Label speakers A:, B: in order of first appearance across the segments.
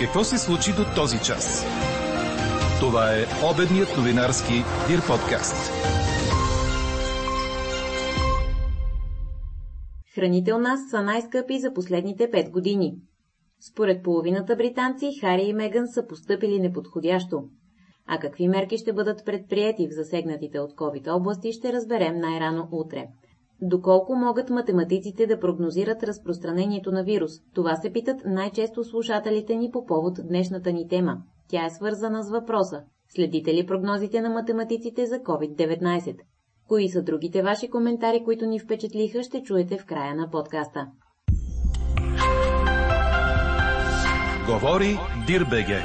A: Какво се случи до този час? Това е обедният новинарски Дир подкаст.
B: Храните у нас са най-скъпи за последните 5 години. Според половината британци, Хари и Меган са поступили неподходящо. А какви мерки ще бъдат предприяти в засегнатите от COVID области, ще разберем най-рано утре. Доколко могат математиците да прогнозират разпространението на вирус? Това се питат най-често слушателите ни по повод днешната ни тема. Тя е свързана с въпроса. Следите ли прогнозите на математиците за COVID-19? Кои са другите ваши коментари, които ни впечатлиха, ще чуете в края на подкаста.
A: Говори Дирбеге.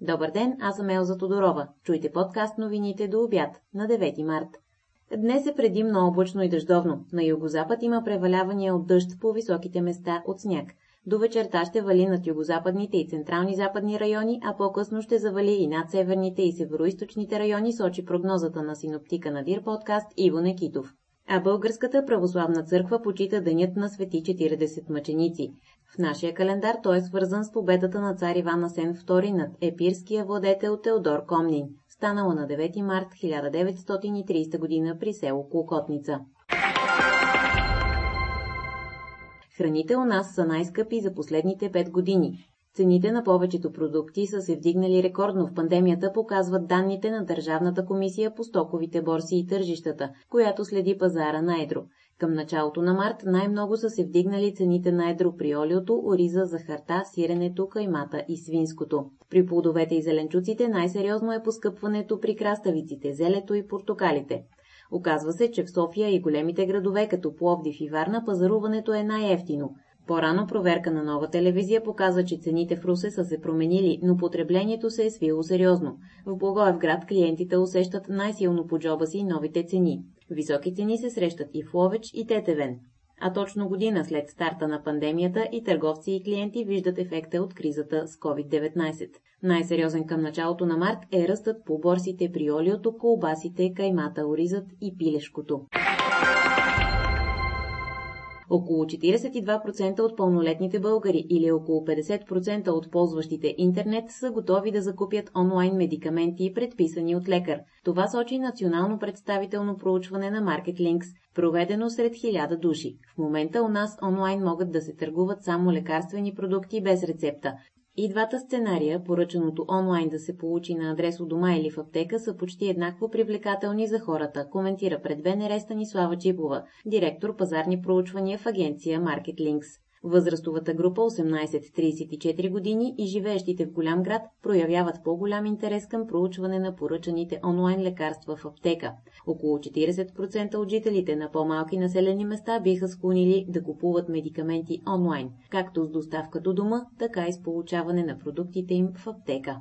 B: Добър ден, аз съм Елза Тодорова. Чуйте подкаст новините до обяд на 9 март. Днес е предимно облачно и дъждовно. На югозапад има превалявания от дъжд по високите места от сняг. До вечерта ще вали над югозападните и централни западни райони, а по-късно ще завали и над северните и североисточните райони, сочи прогнозата на синоптика на Дир подкаст Иво Некитов. А Българската православна църква почита денят на свети 40 мъченици. В нашия календар той е свързан с победата на цар Иван Асен II над епирския владетел Теодор Комнин, станала на 9 март 1930 г. при село Клокотница. Храните у нас са най-скъпи за последните 5 години. Цените на повечето продукти са се вдигнали рекордно в пандемията, показват данните на Държавната комисия по стоковите борси и тържищата, която следи пазара на едро. Към началото на март най-много са се вдигнали цените на едро при олиото, ориза, захарта, сиренето, каймата и свинското. При плодовете и зеленчуците най-сериозно е поскъпването при краставиците, зелето и портокалите. Оказва се, че в София и големите градове, като Пловдив и Варна, пазаруването е най-ефтино. По-рано проверка на нова телевизия показва, че цените в Русе са се променили, но потреблението се е свило сериозно. В Благоевград клиентите усещат най-силно по джоба си новите цени. Високи цени се срещат и в Ловеч и Тетевен. А точно година след старта на пандемията и търговци и клиенти виждат ефекта от кризата с COVID-19. Най-сериозен към началото на март е ръстът по борсите при олиото, колбасите, каймата, оризът и пилешкото. Около 42% от пълнолетните българи или около 50% от ползващите интернет са готови да закупят онлайн медикаменти, предписани от лекар. Това сочи национално представително проучване на MarketLinks, проведено сред 1000 души. В момента у нас онлайн могат да се търгуват само лекарствени продукти без рецепта. И двата сценария, поръчаното онлайн да се получи на адрес у дома или в аптека, са почти еднакво привлекателни за хората, коментира пред БНР Станислава Чипова, директор пазарни проучвания в агенция MarketLinks. Възрастовата група 18-34 години и живеещите в голям град проявяват по-голям интерес към проучване на поръчаните онлайн лекарства в аптека. Около 40% от жителите на по-малки населени места биха склонили да купуват медикаменти онлайн, както с доставка до дома, така и с получаване на продуктите им в аптека.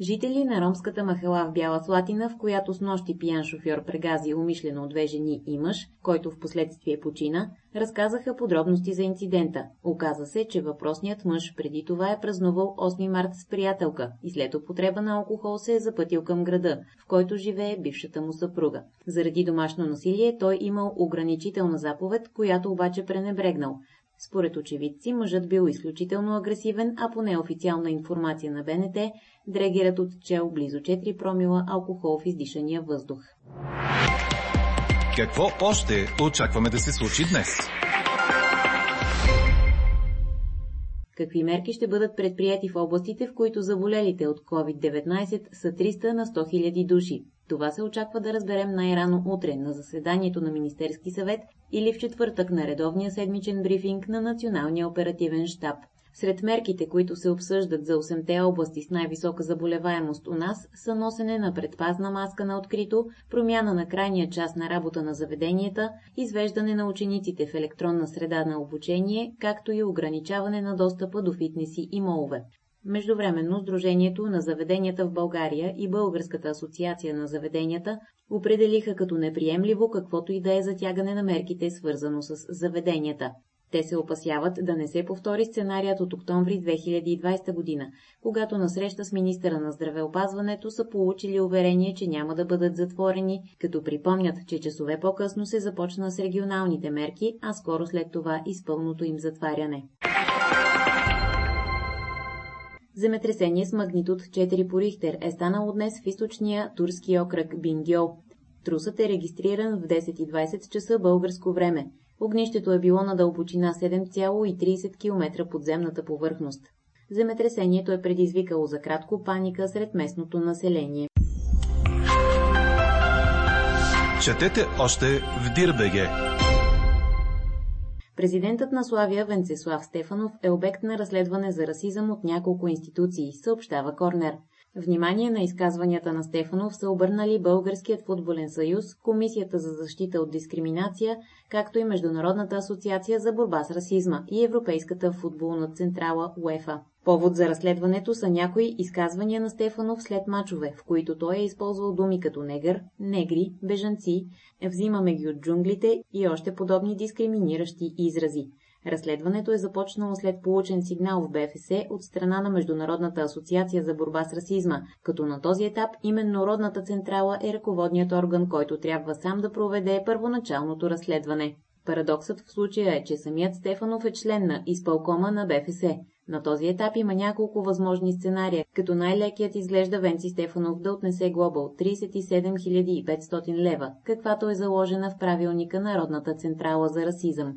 B: Жители на ромската махала в Бяла Слатина, в която с нощи пиян шофьор прегази умишлено две жени и мъж, който в последствие почина, разказаха подробности за инцидента. Оказа се, че въпросният мъж преди това е празнувал 8 март с приятелка и след употреба на алкохол се е запътил към града, в който живее бившата му съпруга. Заради домашно насилие той имал ограничителна заповед, която обаче пренебрегнал. Според очевидци, мъжът бил изключително агресивен, а по неофициална информация на БНТ, дрегерът отчел близо 4 промила алкохол в издишания въздух.
A: Какво още очакваме да се случи днес?
B: Какви мерки ще бъдат предприяти в областите, в които заболелите от COVID-19 са 300 на 100 000 души? Това се очаква да разберем най-рано утре на заседанието на Министерски съвет или в четвъртък на редовния седмичен брифинг на Националния оперативен штаб. Сред мерките, които се обсъждат за 8-те области с най-висока заболеваемост у нас, са носене на предпазна маска на открито, промяна на крайния час на работа на заведенията, извеждане на учениците в електронна среда на обучение, както и ограничаване на достъпа до фитнеси и молове. Междувременно Сдружението на заведенията в България и Българската асоциация на заведенията определиха като неприемливо каквото и да е затягане на мерките, свързано с заведенията. Те се опасяват да не се повтори сценарият от октомври 2020 година, когато на среща с министъра на здравеопазването са получили уверение, че няма да бъдат затворени, като припомнят, че часове по-късно се започна с регионалните мерки, а скоро след това и с пълното им затваряне. Земетресение с магнитуд 4 по Рихтер е станало днес в източния турски окръг Бингьол. Трусът е регистриран в 10.20 часа българско време. Огнището е било на дълбочина 7,30 км под земната повърхност. Земетресението е предизвикало за кратко паника сред местното население.
A: Четете още в Дирбеге.
B: Президентът на Славия Венцеслав Стефанов е обект на разследване за расизъм от няколко институции, съобщава Корнер. Внимание на изказванията на Стефанов са обърнали Българският футболен съюз, Комисията за защита от дискриминация, както и Международната асоциация за борба с расизма и Европейската футболна централа УЕФА. Повод за разследването са някои изказвания на Стефанов след мачове, в които той е използвал думи като негър, негри, бежанци, взимаме ги от джунглите и още подобни дискриминиращи изрази. Разследването е започнало след получен сигнал в БФС от страна на Международната асоциация за борба с расизма, като на този етап именно Родната централа е ръководният орган, който трябва сам да проведе първоначалното разследване. Парадоксът в случая е, че самият Стефанов е член на изпълкома на БФС. На този етап има няколко възможни сценария, като най-лекият изглежда Венци Стефанов да отнесе глоба от 37 500 лева, каквато е заложена в правилника Народната централа за расизъм.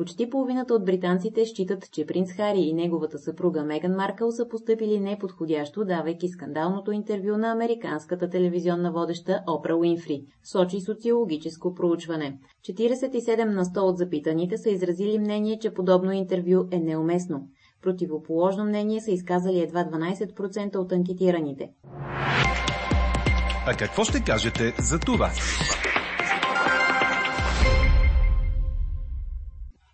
B: Почти половината от британците считат, че принц Хари и неговата съпруга Меган Маркъл са поступили неподходящо, давайки скандалното интервю на американската телевизионна водеща Опра Уинфри, сочи социологическо проучване. 47 на 100 от запитаните са изразили мнение, че подобно интервю е неуместно. Противоположно мнение са изказали едва 12% от анкетираните.
A: А какво ще кажете за това?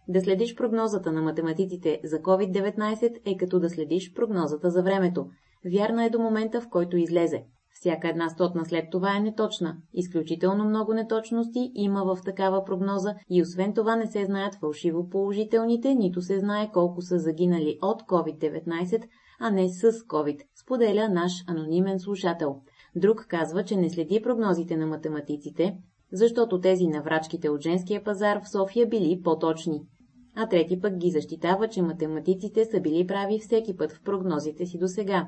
B: Да следиш прогнозата на математиците за COVID-19 е като да следиш прогнозата за времето. Вярна е до момента, в който излезе. Всяка една стотна след това е неточна. Изключително много неточности има в такава прогноза и освен това не се знаят фалшиво положителните, нито се знае колко са загинали от COVID-19, а не с COVID, споделя наш анонимен слушател. Друг казва, че не следи прогнозите на математиците, защото тези на врачките от женския пазар в София били по-точни а трети пък ги защитава, че математиците са били прави всеки път в прогнозите си до сега.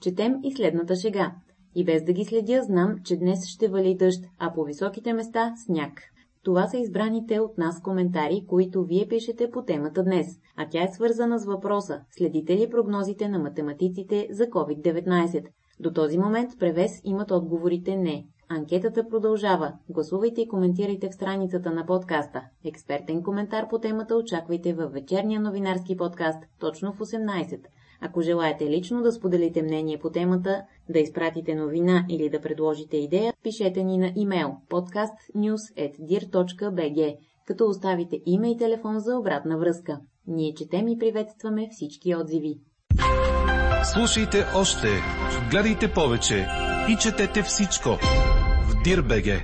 B: Четем и следната шега. И без да ги следя, знам, че днес ще вали дъжд, а по високите места – сняг. Това са избраните от нас коментари, които вие пишете по темата днес, а тя е свързана с въпроса – следите ли прогнозите на математиците за COVID-19? До този момент превес имат отговорите не. Анкетата продължава. Гласувайте и коментирайте в страницата на подкаста. Експертен коментар по темата очаквайте във вечерния новинарски подкаст, точно в 18. Ако желаете лично да споделите мнение по темата, да изпратите новина или да предложите идея, пишете ни на имейл podcastnews.dir.bg, като оставите име и телефон за обратна връзка. Ние четем и приветстваме всички отзиви.
A: Слушайте още, гледайте повече и четете всичко в Дирбеге.